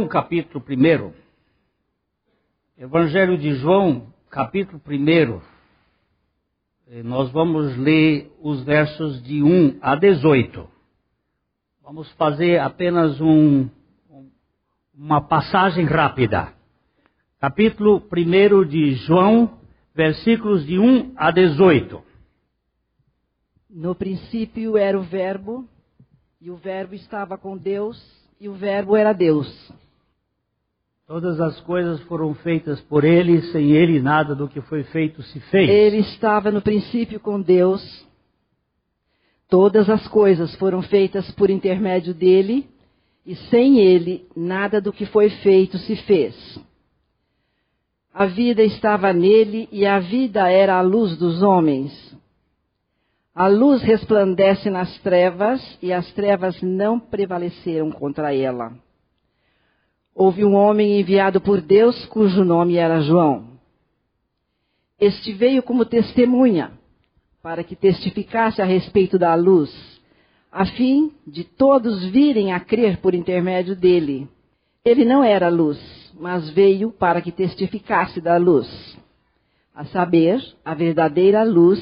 João, capítulo 1. Evangelho de João, capítulo 1. Nós vamos ler os versos de 1 a 18. Vamos fazer apenas um, uma passagem rápida. Capítulo 1 de João, versículos de 1 a 18. No princípio era o Verbo, e o Verbo estava com Deus, e o Verbo era Deus. Todas as coisas foram feitas por ele, sem ele nada do que foi feito se fez. Ele estava no princípio com Deus. Todas as coisas foram feitas por intermédio dele, e sem ele nada do que foi feito se fez. A vida estava nele e a vida era a luz dos homens. A luz resplandece nas trevas e as trevas não prevaleceram contra ela. Houve um homem enviado por Deus cujo nome era João. Este veio como testemunha para que testificasse a respeito da luz, a fim de todos virem a crer por intermédio dele. Ele não era luz, mas veio para que testificasse da luz, a saber, a verdadeira luz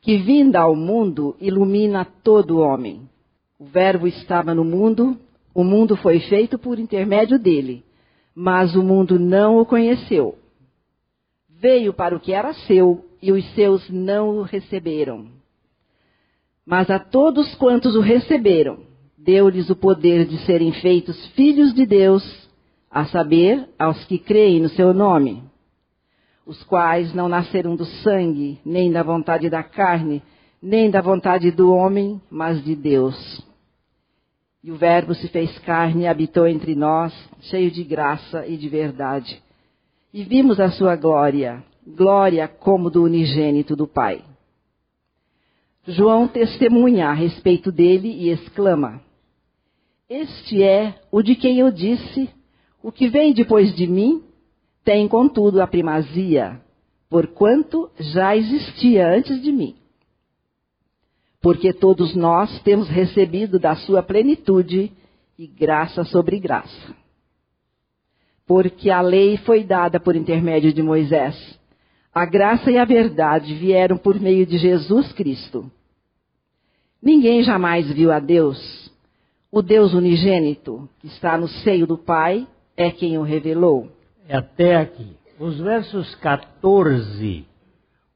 que vinda ao mundo ilumina todo homem. O Verbo estava no mundo, o mundo foi feito por intermédio dele, mas o mundo não o conheceu. Veio para o que era seu e os seus não o receberam. Mas a todos quantos o receberam, deu-lhes o poder de serem feitos filhos de Deus, a saber, aos que creem no seu nome os quais não nasceram do sangue, nem da vontade da carne, nem da vontade do homem, mas de Deus. E o Verbo se fez carne e habitou entre nós, cheio de graça e de verdade. E vimos a sua glória, glória como do unigênito do Pai. João testemunha a respeito dele e exclama: Este é o de quem eu disse: O que vem depois de mim tem, contudo, a primazia, porquanto já existia antes de mim. Porque todos nós temos recebido da sua plenitude e graça sobre graça. Porque a lei foi dada por intermédio de Moisés. A graça e a verdade vieram por meio de Jesus Cristo. Ninguém jamais viu a Deus. O Deus unigênito, que está no seio do Pai, é quem o revelou é até aqui. Os versos 14,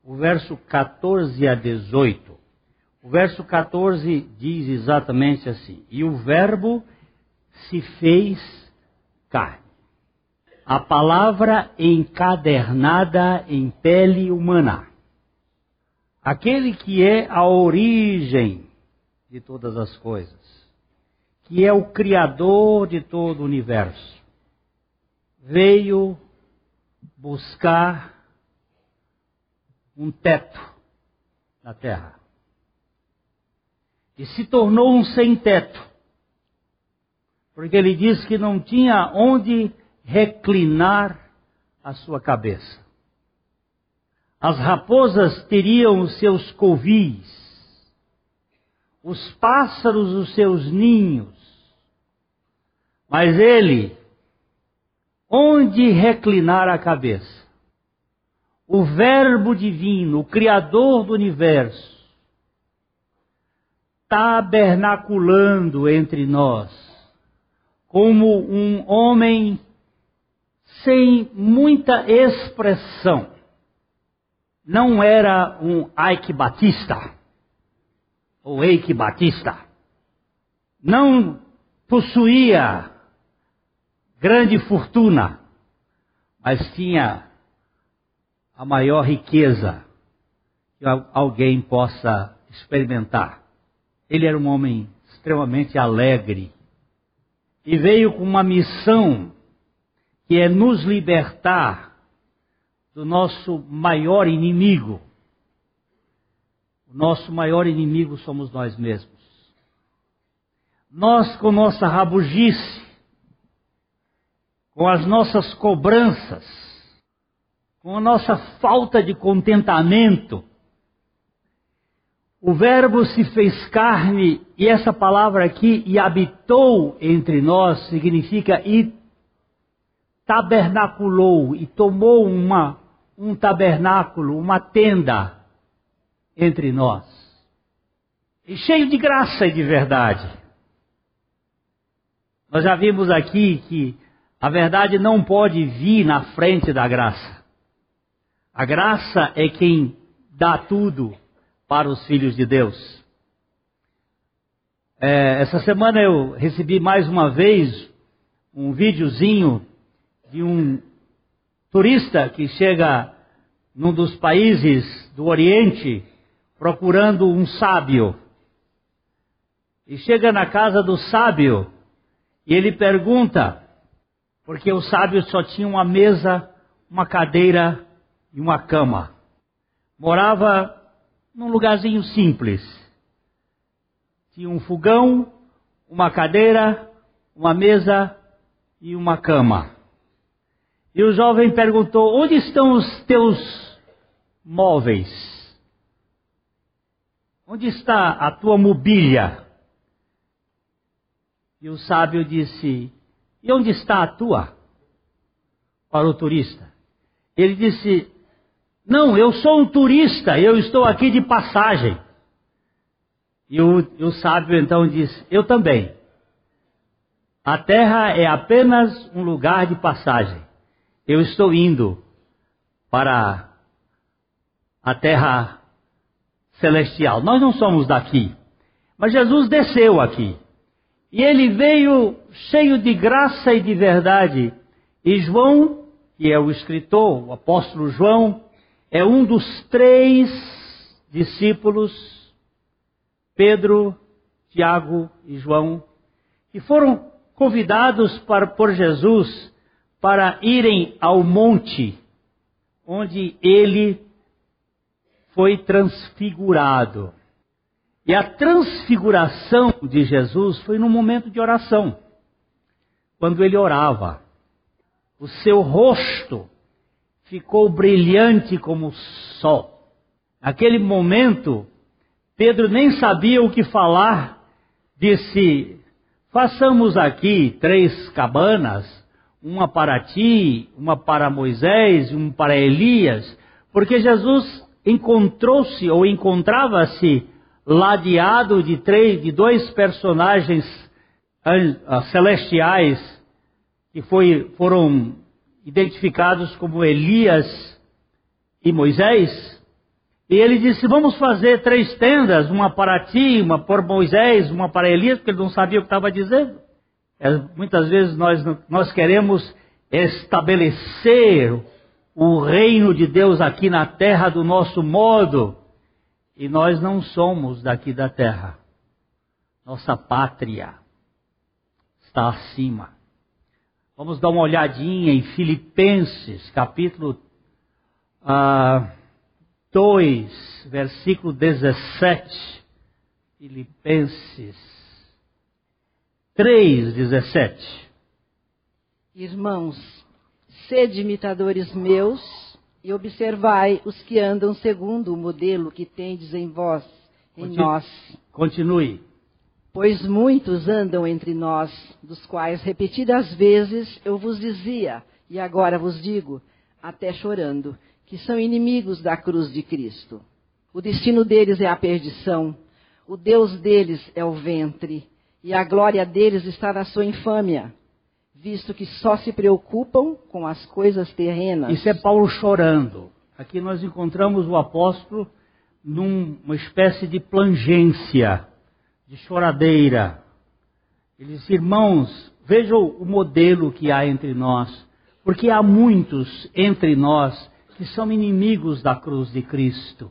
o verso 14 a 18. O verso 14 diz exatamente assim: E o Verbo se fez carne. A palavra encadernada em pele humana. Aquele que é a origem de todas as coisas, que é o Criador de todo o universo veio buscar um teto na terra. E se tornou um sem-teto. Porque ele disse que não tinha onde reclinar a sua cabeça. As raposas teriam os seus covis, os pássaros os seus ninhos, mas ele onde reclinar a cabeça. O Verbo Divino, o Criador do universo, tabernaculando entre nós, como um homem sem muita expressão. Não era um Ike Batista, ou Eike Batista. Não possuía grande fortuna, mas tinha a maior riqueza que alguém possa experimentar. Ele era um homem extremamente alegre e veio com uma missão que é nos libertar do nosso maior inimigo. O nosso maior inimigo somos nós mesmos. Nós, com nossa rabugice, com as nossas cobranças, com a nossa falta de contentamento. O Verbo se fez carne, e essa palavra aqui, e habitou entre nós, significa e tabernaculou e tomou uma, um tabernáculo, uma tenda entre nós. E cheio de graça e de verdade. Nós já vimos aqui que a verdade não pode vir na frente da graça. A graça é quem dá tudo para os filhos de Deus. É, essa semana eu recebi mais uma vez um videozinho de um turista que chega num dos países do Oriente procurando um sábio. E chega na casa do sábio e ele pergunta, porque o sábio só tinha uma mesa, uma cadeira e uma cama. Morava num lugarzinho simples. Tinha um fogão, uma cadeira, uma mesa e uma cama. E o jovem perguntou: Onde estão os teus móveis? Onde está a tua mobília? E o sábio disse: E onde está a tua? Para o turista. Ele disse: Não, eu sou um turista, eu estou aqui de passagem. E o, o sábio então disse: Eu também. A terra é apenas um lugar de passagem. Eu estou indo para a terra celestial. Nós não somos daqui. Mas Jesus desceu aqui. E ele veio cheio de graça e de verdade. E João, que é o escritor, o apóstolo João, é um dos três discípulos, Pedro, Tiago e João, que foram convidados para, por Jesus para irem ao monte onde ele foi transfigurado. E a transfiguração de Jesus foi num momento de oração, quando ele orava. O seu rosto ficou brilhante como o sol. Naquele momento, Pedro nem sabia o que falar, disse: Façamos aqui três cabanas, uma para ti, uma para Moisés, uma para Elias, porque Jesus encontrou-se ou encontrava-se ladeado de três, de dois personagens uh, celestiais que foi, foram identificados como Elias e Moisés. E ele disse: Vamos fazer três tendas, uma para ti, uma para Moisés, uma para Elias, porque ele não sabia o que estava dizendo. É, muitas vezes nós, nós queremos estabelecer o reino de Deus aqui na terra do nosso modo. E nós não somos daqui da terra. Nossa pátria está acima. Vamos dar uma olhadinha em Filipenses, capítulo ah, 2, versículo 17. Filipenses 3, 17. Irmãos, sede imitadores meus e observai os que andam segundo o modelo que tendes em vós, em Continue. nós. Continue. Pois muitos andam entre nós, dos quais repetidas vezes eu vos dizia, e agora vos digo, até chorando, que são inimigos da cruz de Cristo. O destino deles é a perdição, o Deus deles é o ventre, e a glória deles está na sua infâmia visto que só se preocupam com as coisas terrenas. Isso é Paulo chorando. Aqui nós encontramos o apóstolo numa espécie de plangência, de choradeira. Ele diz: Irmãos, vejam o modelo que há entre nós, porque há muitos entre nós que são inimigos da cruz de Cristo.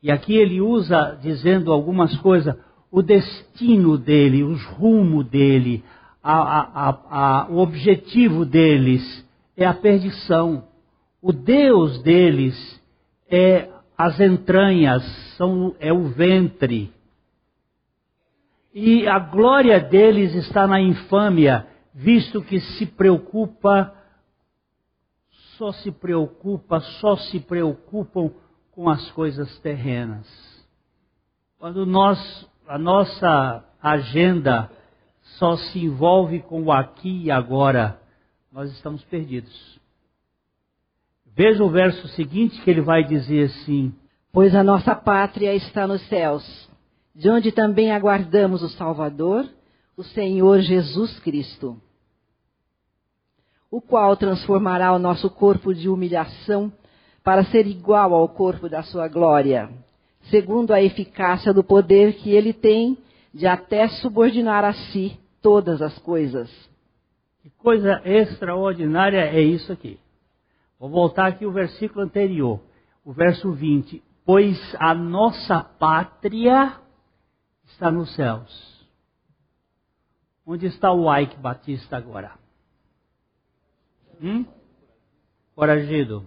E aqui ele usa, dizendo algumas coisas, o destino dele, os rumos dele, a, a, o objetivo deles é a perdição. O Deus deles é as entranhas, são, é o ventre. E a glória deles está na infâmia, visto que se preocupa, só se preocupa, só se preocupam com as coisas terrenas. Quando nós, a nossa agenda só se envolve com o aqui e agora, nós estamos perdidos. Veja o verso seguinte que ele vai dizer assim: Pois a nossa pátria está nos céus, de onde também aguardamos o Salvador, o Senhor Jesus Cristo, o qual transformará o nosso corpo de humilhação para ser igual ao corpo da sua glória, segundo a eficácia do poder que ele tem de até subordinar a si todas as coisas. Que coisa extraordinária é isso aqui. Vou voltar aqui o versículo anterior, o verso 20. Pois a nossa pátria está nos céus. Onde está o Ike Batista agora? Hum? Foragido.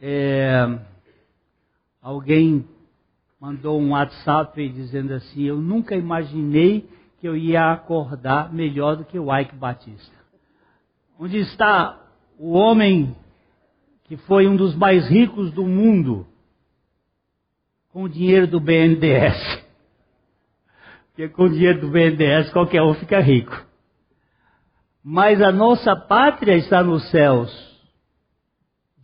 É, alguém mandou um WhatsApp dizendo assim: Eu nunca imaginei que eu ia acordar melhor do que o Ike Batista. Onde está o homem que foi um dos mais ricos do mundo com o dinheiro do BNDES? Porque com o dinheiro do BNDES qualquer um fica rico. Mas a nossa pátria está nos céus,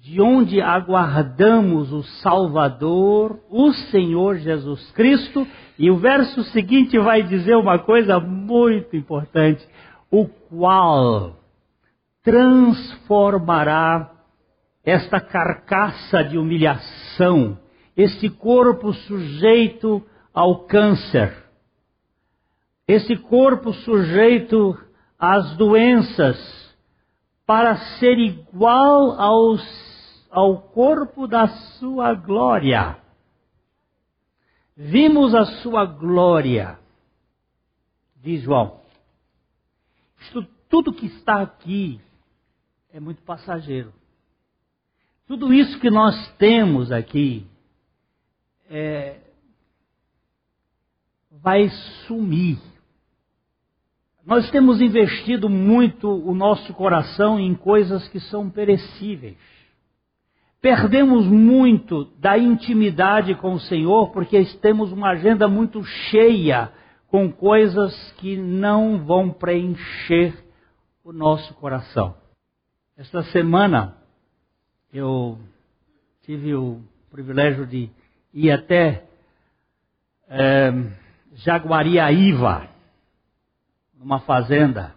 de onde aguardamos o Salvador, o Senhor Jesus Cristo. E o verso seguinte vai dizer uma coisa muito importante: o qual transformará esta carcaça de humilhação, este corpo sujeito ao câncer esse corpo sujeito às doenças, para ser igual aos, ao corpo da sua glória. Vimos a sua glória, diz João. Isto, tudo que está aqui é muito passageiro. Tudo isso que nós temos aqui é, vai sumir. Nós temos investido muito o nosso coração em coisas que são perecíveis. Perdemos muito da intimidade com o Senhor porque temos uma agenda muito cheia com coisas que não vão preencher o nosso coração. Esta semana eu tive o privilégio de ir até é, Jaguariaíva numa fazenda,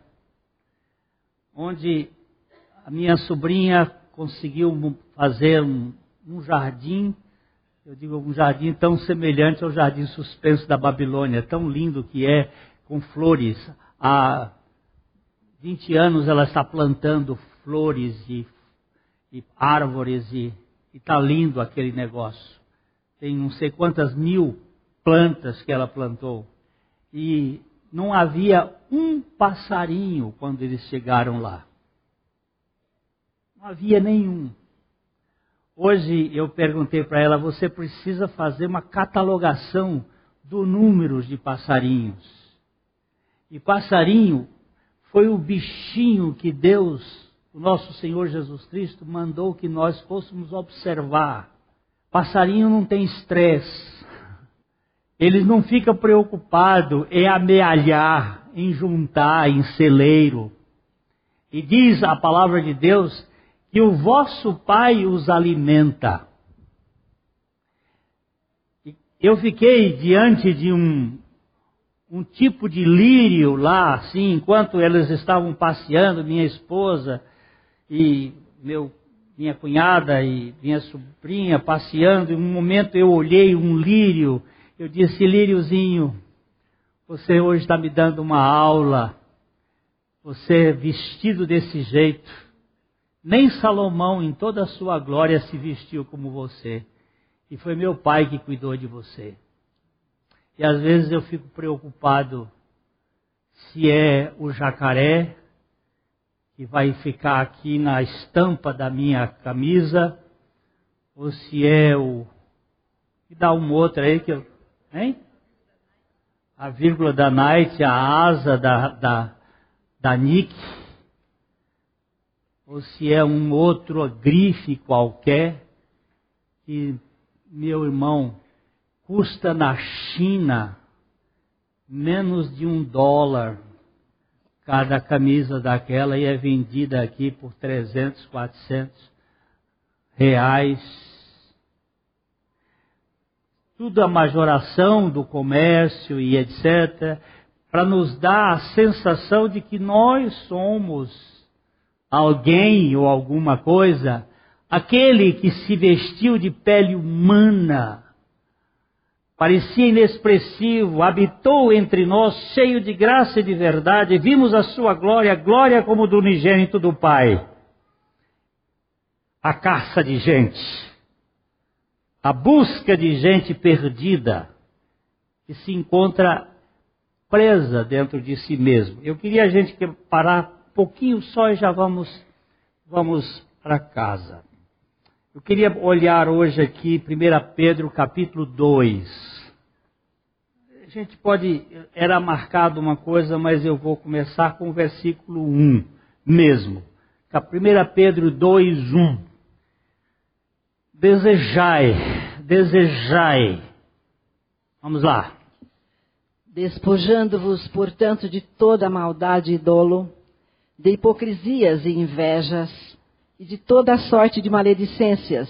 onde a minha sobrinha conseguiu fazer um, um jardim, eu digo um jardim tão semelhante ao jardim suspenso da Babilônia, tão lindo que é, com flores. Há 20 anos ela está plantando flores e, e árvores e está lindo aquele negócio. Tem não sei quantas mil plantas que ela plantou. E não havia um passarinho quando eles chegaram lá. Não havia nenhum. Hoje eu perguntei para ela: você precisa fazer uma catalogação do número de passarinhos. E passarinho foi o bichinho que Deus, o nosso Senhor Jesus Cristo, mandou que nós fôssemos observar. Passarinho não tem estresse. Eles não ficam preocupados em amealhar, em juntar, em celeiro. E diz a palavra de Deus que o vosso Pai os alimenta. Eu fiquei diante de um, um tipo de lírio lá, assim, enquanto eles estavam passeando, minha esposa e meu, minha cunhada e minha sobrinha passeando, em um momento eu olhei um lírio eu disse, Líriozinho, você hoje está me dando uma aula. Você vestido desse jeito. Nem Salomão, em toda a sua glória, se vestiu como você. E foi meu pai que cuidou de você. E às vezes eu fico preocupado se é o jacaré que vai ficar aqui na estampa da minha camisa, ou se é o. E dá um outro aí que eu Hein? A vírgula da Night, a asa da, da, da Nick, ou se é um outro grife qualquer, que, meu irmão, custa na China menos de um dólar. Cada camisa daquela é vendida aqui por 300, 400 reais. Tudo a majoração do comércio e etc. Para nos dar a sensação de que nós somos alguém ou alguma coisa, aquele que se vestiu de pele humana, parecia inexpressivo, habitou entre nós cheio de graça e de verdade, vimos a sua glória, glória como do unigênito do Pai. A caça de gente, a busca de gente perdida, que se encontra presa dentro de si mesmo. Eu queria a gente parar um pouquinho só e já vamos, vamos para casa. Eu queria olhar hoje aqui 1 Pedro capítulo 2. A gente pode, era marcado uma coisa, mas eu vou começar com o versículo 1 mesmo. 1 Pedro 2, 1. Desejai, desejai. Vamos lá. Despojando-vos, portanto, de toda maldade e dolo, de hipocrisias e invejas, e de toda sorte de maledicências.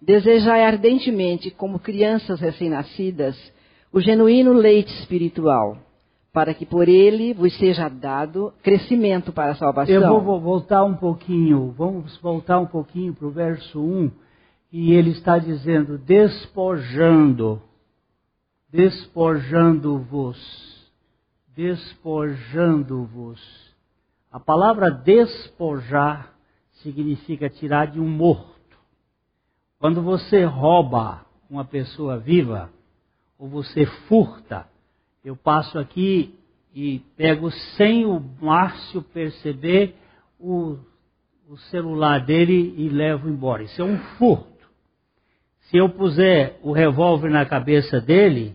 Desejai ardentemente, como crianças recém-nascidas, o genuíno leite espiritual, para que por ele vos seja dado crescimento para a salvação. Eu vou voltar um pouquinho, vamos voltar um pouquinho para o verso 1, e ele está dizendo: despojando, despojando-vos, despojando-vos. A palavra despojar significa tirar de um morto. Quando você rouba uma pessoa viva, ou você furta, eu passo aqui e pego sem o Márcio perceber o, o celular dele e levo embora. Isso é um furto. Se eu puser o revólver na cabeça dele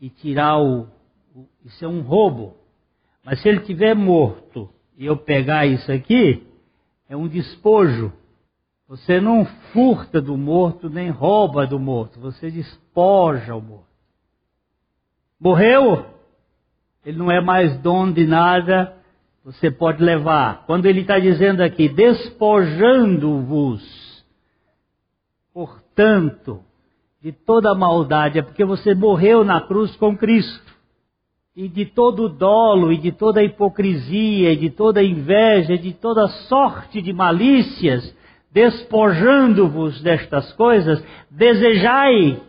e tirar o, o. Isso é um roubo. Mas se ele tiver morto e eu pegar isso aqui, é um despojo. Você não furta do morto, nem rouba do morto, você despoja o morto. Morreu? Ele não é mais dono de nada, você pode levar. Quando ele está dizendo aqui, despojando-vos, portanto, de toda maldade, é porque você morreu na cruz com Cristo e de todo dolo, e de toda hipocrisia, e de toda inveja, e de toda sorte de malícias, despojando-vos destas coisas, desejai,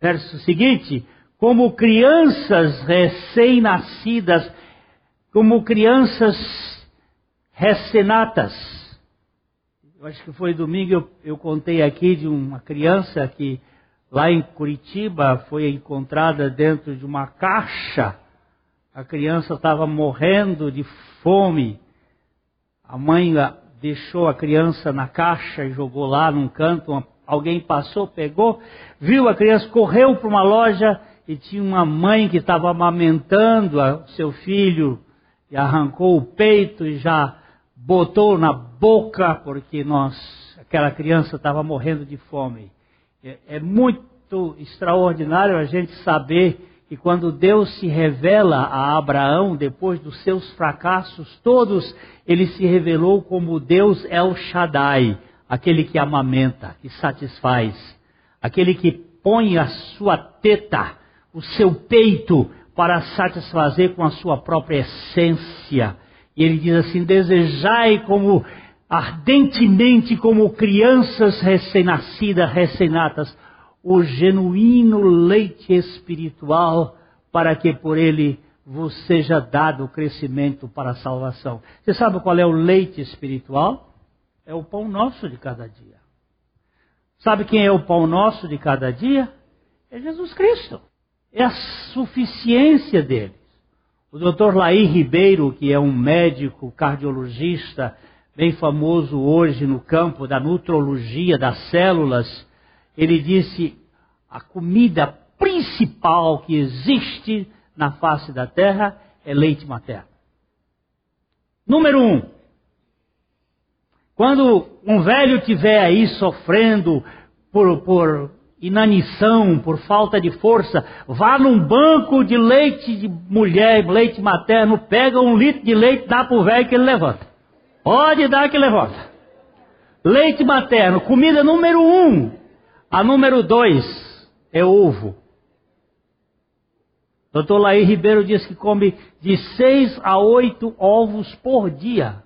verso seguinte, como crianças recém-nascidas, como crianças recém-natas. Eu acho que foi domingo eu, eu contei aqui de uma criança que lá em Curitiba foi encontrada dentro de uma caixa a criança estava morrendo de fome. A mãe deixou a criança na caixa e jogou lá num canto. Alguém passou, pegou, viu a criança, correu para uma loja e tinha uma mãe que estava amamentando o seu filho e arrancou o peito e já botou na boca porque nós, aquela criança estava morrendo de fome. É, é muito extraordinário a gente saber e quando Deus se revela a Abraão, depois dos seus fracassos todos, ele se revelou como Deus El Shaddai, aquele que amamenta, que satisfaz, aquele que põe a sua teta, o seu peito, para satisfazer com a sua própria essência. E ele diz assim: desejai como ardentemente como crianças recém-nascidas, recém-natas, o genuíno leite espiritual, para que por ele vos seja dado o crescimento para a salvação. Você sabe qual é o leite espiritual? É o pão nosso de cada dia. Sabe quem é o pão nosso de cada dia? É Jesus Cristo. É a suficiência deles. O Dr. Laí Ribeiro, que é um médico cardiologista bem famoso hoje no campo da nutrologia das células, ele disse: a comida principal que existe na face da terra é leite materno. Número um. Quando um velho tiver aí sofrendo por, por inanição, por falta de força, vá num banco de leite de mulher, leite materno, pega um litro de leite, dá pro velho que ele levanta. Pode dar que levanta. Leite materno, comida número um. A número dois é ovo. Doutor Laí Ribeiro diz que come de seis a oito ovos por dia.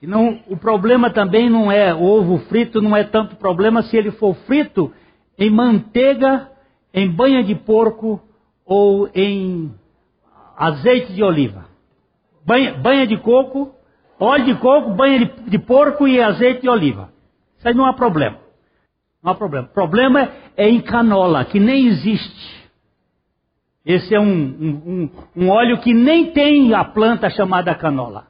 E não, o problema também não é o ovo frito, não é tanto problema se ele for frito em manteiga, em banha de porco ou em azeite de oliva. Banha, banha de coco, óleo de coco, banha de, de, porco e azeite de oliva. Isso aí não há problema. Não há problema. O problema é em canola, que nem existe. Esse é um, um, um, um óleo que nem tem a planta chamada canola.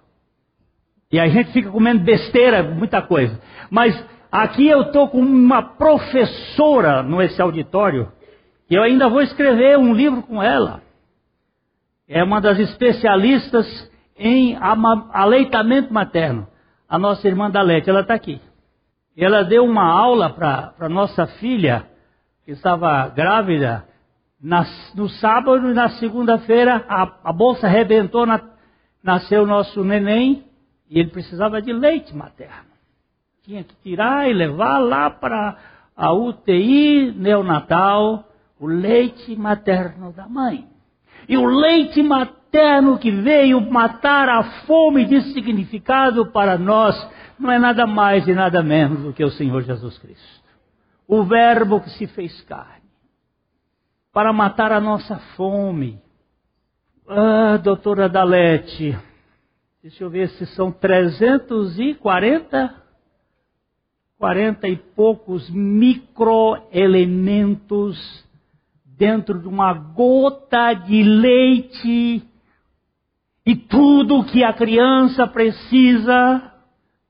E a gente fica comendo besteira, muita coisa. Mas Aqui eu estou com uma professora nesse auditório, e eu ainda vou escrever um livro com ela. É uma das especialistas em aleitamento materno. A nossa irmã Dalete, ela está aqui. Ela deu uma aula para nossa filha, que estava grávida, no sábado e na segunda-feira a, a, bolsa arrebentou, na, nasceu nosso neném e ele precisava de leite materno tinha que tirar e levar lá para a UTI neonatal o leite materno da mãe. E o leite materno que veio matar a fome de significado para nós não é nada mais e nada menos do que o Senhor Jesus Cristo. O Verbo que se fez carne. Para matar a nossa fome. Ah, doutora Dalete, deixa eu ver se são 340 quarenta e poucos microelementos dentro de uma gota de leite e tudo que a criança precisa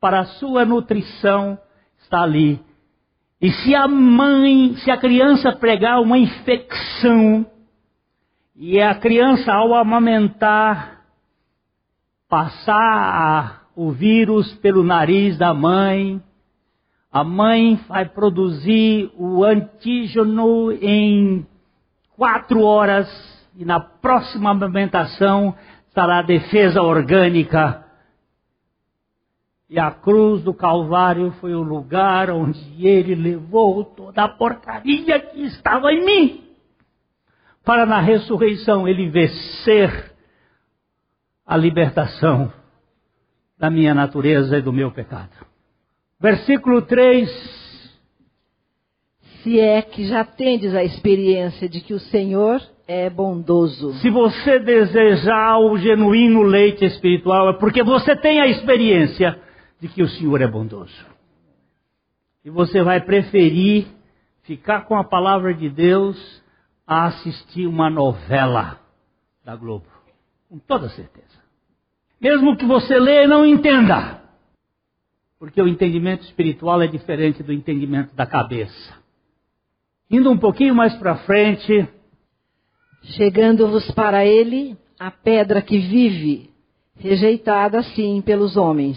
para a sua nutrição está ali. E se a mãe, se a criança pregar uma infecção e a criança ao amamentar passar o vírus pelo nariz da mãe, a mãe vai produzir o antígeno em quatro horas e na próxima amamentação estará a defesa orgânica. E a cruz do Calvário foi o lugar onde ele levou toda a porcaria que estava em mim, para na ressurreição ele vencer a libertação da minha natureza e do meu pecado. Versículo 3. Se é que já tendes a experiência de que o Senhor é bondoso. Se você desejar o genuíno leite espiritual, é porque você tem a experiência de que o Senhor é bondoso. E você vai preferir ficar com a palavra de Deus a assistir uma novela da Globo. Com toda certeza. Mesmo que você leia e não entenda porque o entendimento espiritual é diferente do entendimento da cabeça. Indo um pouquinho mais para frente. Chegando-vos para ele a pedra que vive, rejeitada sim pelos homens,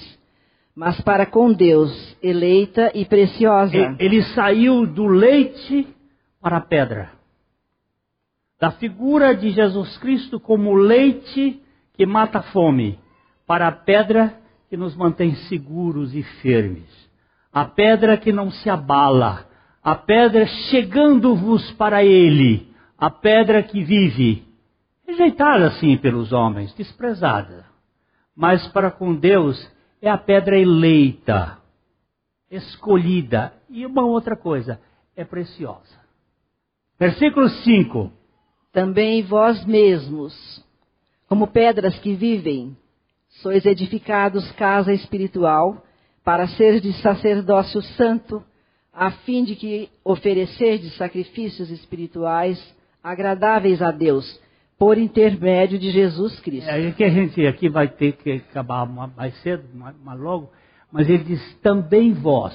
mas para com Deus, eleita e preciosa. Ele saiu do leite para a pedra. Da figura de Jesus Cristo como leite que mata a fome, para a pedra que nos mantém seguros e firmes. A pedra que não se abala, a pedra chegando-vos para Ele, a pedra que vive, rejeitada sim pelos homens, desprezada, mas para com Deus é a pedra eleita, escolhida. E uma outra coisa, é preciosa. Versículo 5. Também vós mesmos, como pedras que vivem, sois edificados casa espiritual, para ser de sacerdócio santo, a fim de que oferecerdes sacrifícios espirituais agradáveis a Deus, por intermédio de Jesus Cristo. É que a gente aqui vai ter que acabar mais cedo, mais logo, mas ele diz: também vós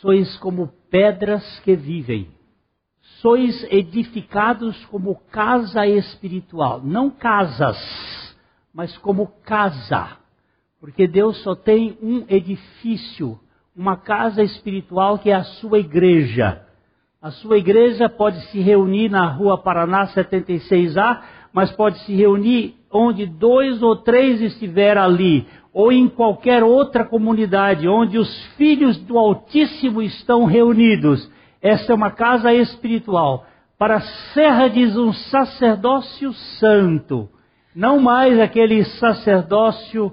sois como pedras que vivem, sois edificados como casa espiritual, não casas mas como casa. Porque Deus só tem um edifício, uma casa espiritual que é a sua igreja. A sua igreja pode se reunir na rua Paraná 76A, mas pode se reunir onde dois ou três estiver ali, ou em qualquer outra comunidade onde os filhos do Altíssimo estão reunidos. Esta é uma casa espiritual. Para Serra um sacerdócio santo, não mais aquele sacerdócio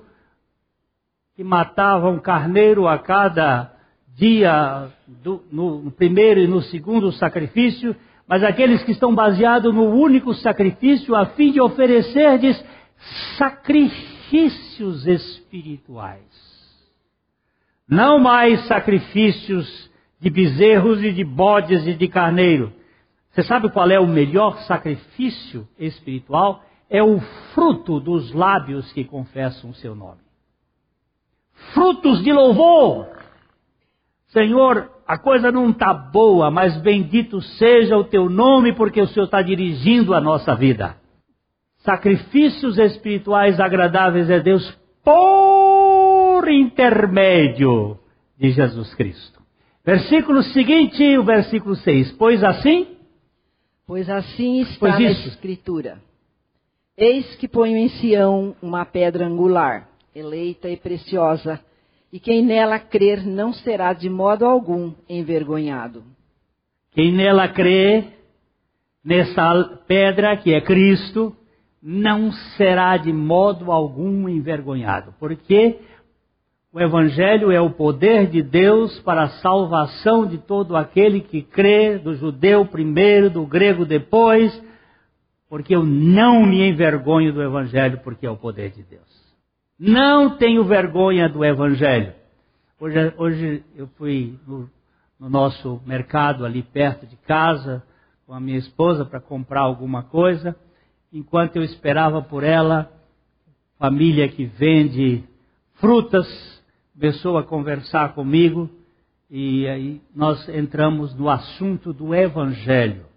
que matava um carneiro a cada dia, do, no, no primeiro e no segundo sacrifício, mas aqueles que estão baseados no único sacrifício, a fim de oferecer-lhes sacrifícios espirituais. Não mais sacrifícios de bezerros e de bodes e de carneiro. Você sabe qual é o melhor sacrifício espiritual? É o fruto dos lábios que confessam o seu nome. Frutos de louvor. Senhor, a coisa não está boa, mas bendito seja o teu nome, porque o Senhor está dirigindo a nossa vida. Sacrifícios espirituais agradáveis a Deus por intermédio de Jesus Cristo. Versículo seguinte, o versículo 6. Pois assim? Pois assim está pois na Escritura. Eis que ponho em Sião uma pedra angular, eleita e preciosa e quem nela crer não será de modo algum envergonhado. Quem nela crê, nessa pedra que é Cristo, não será de modo algum envergonhado. Porque o Evangelho é o poder de Deus para a salvação de todo aquele que crê, do judeu primeiro, do grego depois, porque eu não me envergonho do Evangelho, porque é o poder de Deus. Não tenho vergonha do Evangelho. Hoje, hoje eu fui no, no nosso mercado ali perto de casa com a minha esposa para comprar alguma coisa. Enquanto eu esperava por ela, família que vende frutas começou a conversar comigo e aí nós entramos no assunto do Evangelho.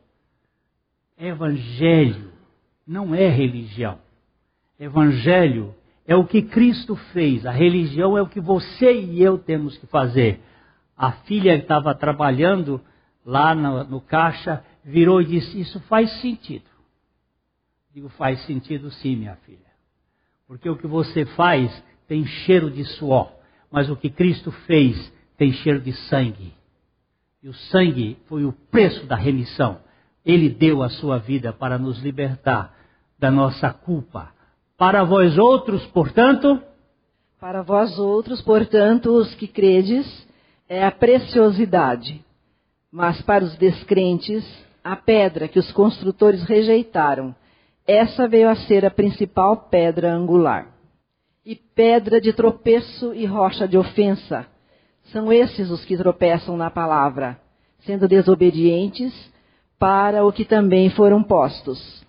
Evangelho não é religião. Evangelho é o que Cristo fez. A religião é o que você e eu temos que fazer. A filha que estava trabalhando lá no, no, caixa virou e disse: Isso faz sentido. Digo: Faz sentido sim, minha filha. Porque o que você faz tem cheiro de suor, mas o que Cristo fez tem cheiro de sangue. E o sangue foi o preço da remissão. Ele deu a sua vida para nos libertar da nossa culpa, para vós outros, portanto, para vós outros, portanto, os que credes, é a preciosidade, mas para os descrentes, a pedra que os construtores rejeitaram. Essa veio a ser a principal pedra angular. E pedra de tropeço e rocha de ofensa. São esses os que tropeçam na palavra, sendo desobedientes para o que também foram postos.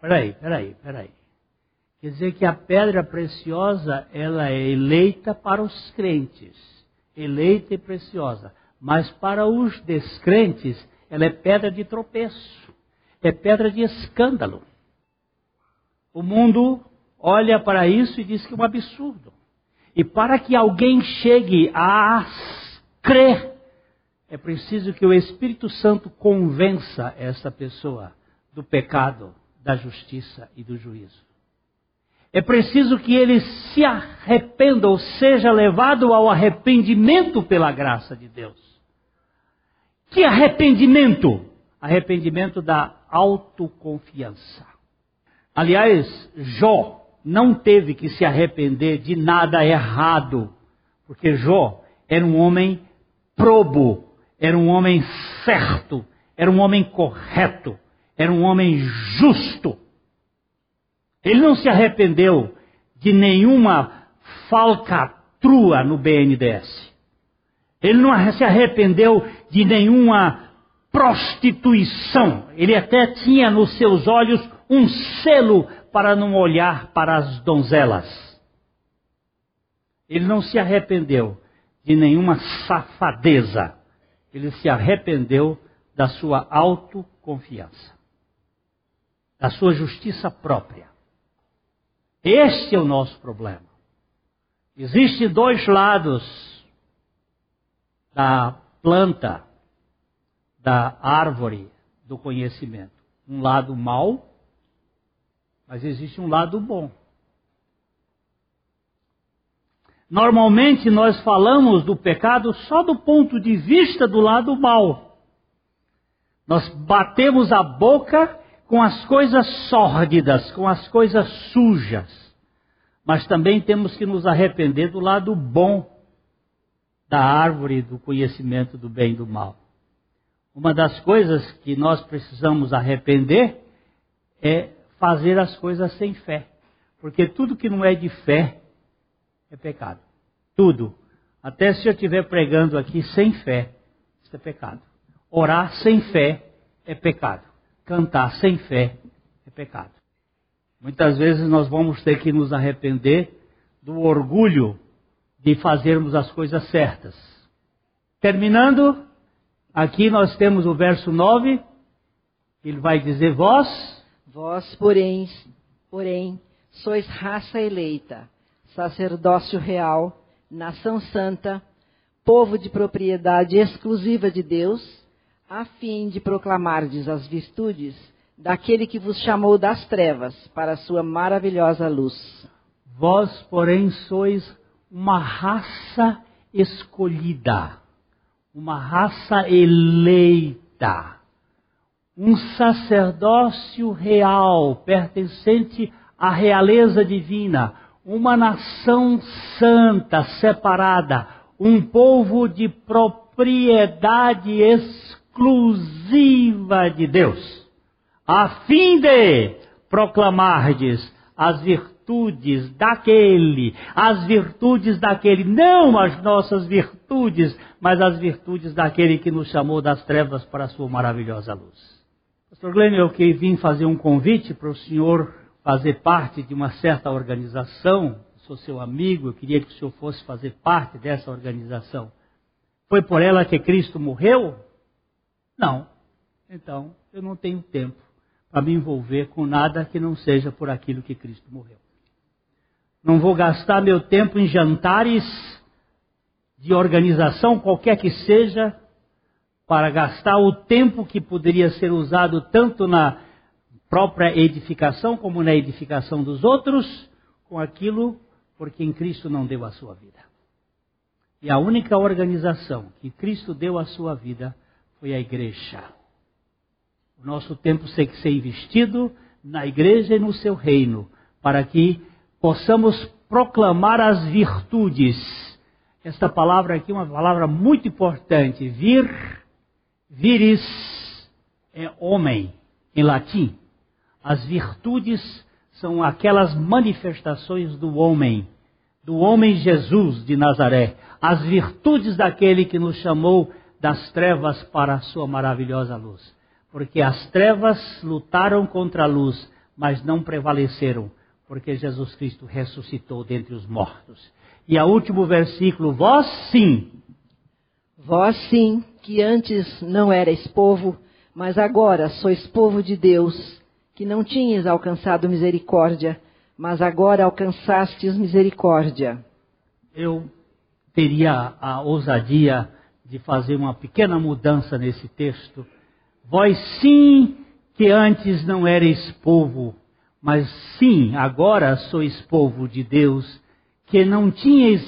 Peraí, peraí, peraí. Quer dizer que a pedra preciosa, ela é eleita para os crentes, eleita e preciosa. Mas para os descrentes, ela é pedra de tropeço, é pedra de escândalo. O mundo olha para isso e diz que é um absurdo. E para que alguém chegue a crer, é preciso que o Espírito Santo convença essa pessoa do pecado, da justiça e do juízo. É preciso que ele se arrependa, ou seja levado ao arrependimento pela graça de Deus. Que arrependimento? Arrependimento da autoconfiança. Aliás, Jó não teve que se arrepender de nada errado, porque Jó era um homem probo, era um homem certo, era um homem correto, era um homem justo. Ele não se arrependeu de nenhuma falcatrua no BNDES. Ele não se arrependeu de nenhuma prostituição. Ele até tinha nos seus olhos um selo para não olhar para as donzelas. Ele não se arrependeu de nenhuma safadeza. Ele se arrependeu da sua autoconfiança, da sua justiça própria. Este é o nosso problema. Existem dois lados da planta da árvore do conhecimento. Um lado mau, mas existe um lado bom. Normalmente nós falamos do pecado só do ponto de vista do lado mal. Nós batemos a boca com as coisas sórdidas, com as coisas sujas. Mas também temos que nos arrepender do lado bom da árvore do conhecimento do bem e do mal. Uma das coisas que nós precisamos arrepender é fazer as coisas sem fé. Porque tudo que não é de fé é pecado. Tudo. Até se eu estiver pregando aqui sem fé, isso é pecado. Orar sem fé é pecado. Cantar sem fé é pecado. Muitas vezes nós vamos ter que nos arrepender do orgulho de fazermos as coisas certas. Terminando, aqui nós temos o verso 9, ele vai dizer: Vós, vós, porém, porém, sois raça eleita sacerdócio real, nação santa, povo de propriedade exclusiva de Deus, a fim de proclamardes as virtudes daquele que vos chamou das trevas para a sua maravilhosa luz. Vós, porém, sois uma raça escolhida, uma raça eleita, um sacerdócio real pertencente à realeza divina, uma nação santa, separada, um povo de propriedade exclusiva de Deus, a fim de proclamardes as virtudes daquele, as virtudes daquele, não as nossas virtudes, mas as virtudes daquele que nos chamou das trevas para a sua maravilhosa luz. Pastor Glenn, eu que vim fazer um convite para o senhor fazer parte de uma certa organização, sou seu amigo, eu queria que o senhor fosse fazer parte dessa organização. Foi por ela que Cristo morreu? Não. Então, eu não tenho tempo para me envolver com nada que não seja por aquilo que Cristo morreu. Não vou gastar meu tempo em jantares de organização, qualquer que seja, para gastar o tempo que poderia ser usado tanto na própria edificação como na edificação dos outros, com aquilo por quem Cristo não deu a sua vida. E a única organização que Cristo deu a sua vida foi a igreja. O nosso tempo tem que ser investido na igreja e no seu reino, para que possamos proclamar as virtudes. Esta palavra aqui é uma palavra muito importante. Vir, viris, é homem, em latim. As virtudes são aquelas manifestações do homem, do homem Jesus de Nazaré. As virtudes daquele que nos chamou das trevas para a sua maravilhosa luz. Porque as trevas lutaram contra a luz, mas não prevaleceram, porque Jesus Cristo ressuscitou dentre os mortos. E a último versículo, vós sim. Vós sim, que antes não erais povo, mas agora sois povo de Deus que não tinhas alcançado misericórdia, mas agora alcançastes misericórdia. Eu teria a ousadia de fazer uma pequena mudança nesse texto. Vós sim que antes não erais povo, mas sim agora sois povo de Deus, que não tinhas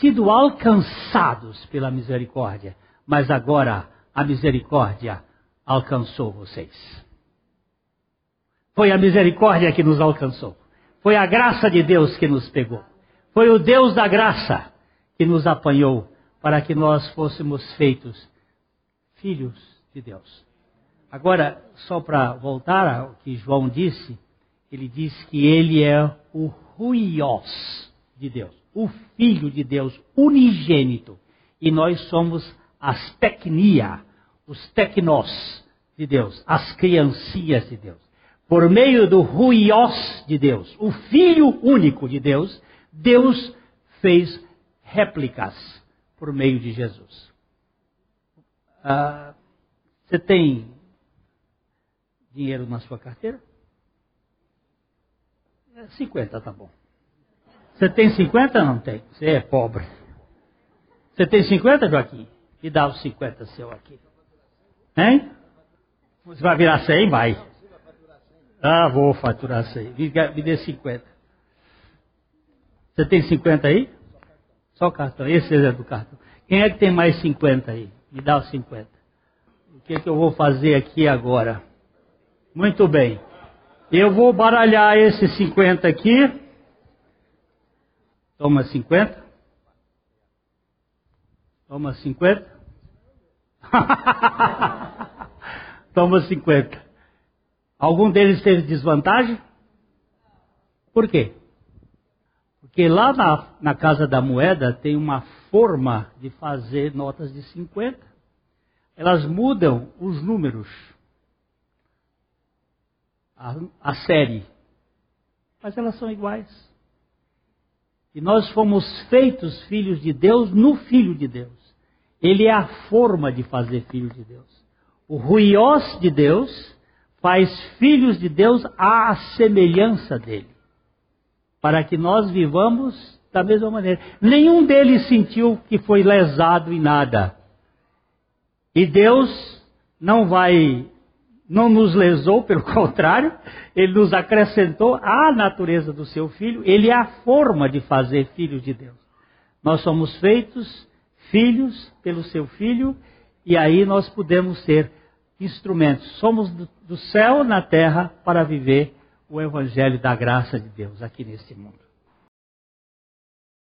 sido alcançados pela misericórdia, mas agora a misericórdia alcançou vocês. Foi a misericórdia que nos alcançou. Foi a graça de Deus que nos pegou. Foi o Deus da graça que nos apanhou para que nós fôssemos feitos filhos de Deus. Agora, só para voltar ao que João disse, ele diz que ele é o ruios de Deus, o Filho de Deus unigênito. E nós somos as tecnia, os tecnós de Deus, as criancinhas de Deus por meio do ruios de Deus, o Filho único de Deus, Deus fez réplicas por meio de Jesus. Ah, você tem dinheiro na sua carteira? 50, é, tá bom. Você tem 50? Não tem. Você é pobre. Você tem 50, Joaquim? E dá os 50 seu aqui. Hein? Você vai virar 100? Vai. Ah, vou faturar 100. Me dê 50. Você tem 50 aí? Só o cartão. Esse é do cartão. Quem é que tem mais 50 aí? Me dá os 50. O que, é que eu vou fazer aqui agora? Muito bem. Eu vou baralhar esses 50 aqui. Toma 50. Toma 50. Toma 50. Algum deles teve desvantagem? Por quê? Porque lá na, na Casa da Moeda tem uma forma de fazer notas de 50. Elas mudam os números, a, a série, mas elas são iguais. E nós fomos feitos filhos de Deus no Filho de Deus. Ele é a forma de fazer filho de Deus. O ruiós de Deus faz filhos de Deus à semelhança dele, para que nós vivamos da mesma maneira. Nenhum deles sentiu que foi lesado em nada. E Deus não vai, não nos lesou, pelo contrário, Ele nos acrescentou à natureza do seu filho, Ele é a forma de fazer filhos de Deus. Nós somos feitos filhos pelo seu filho, e aí nós podemos ser instrumentos. Somos do céu na terra para viver o evangelho da graça de Deus aqui neste mundo.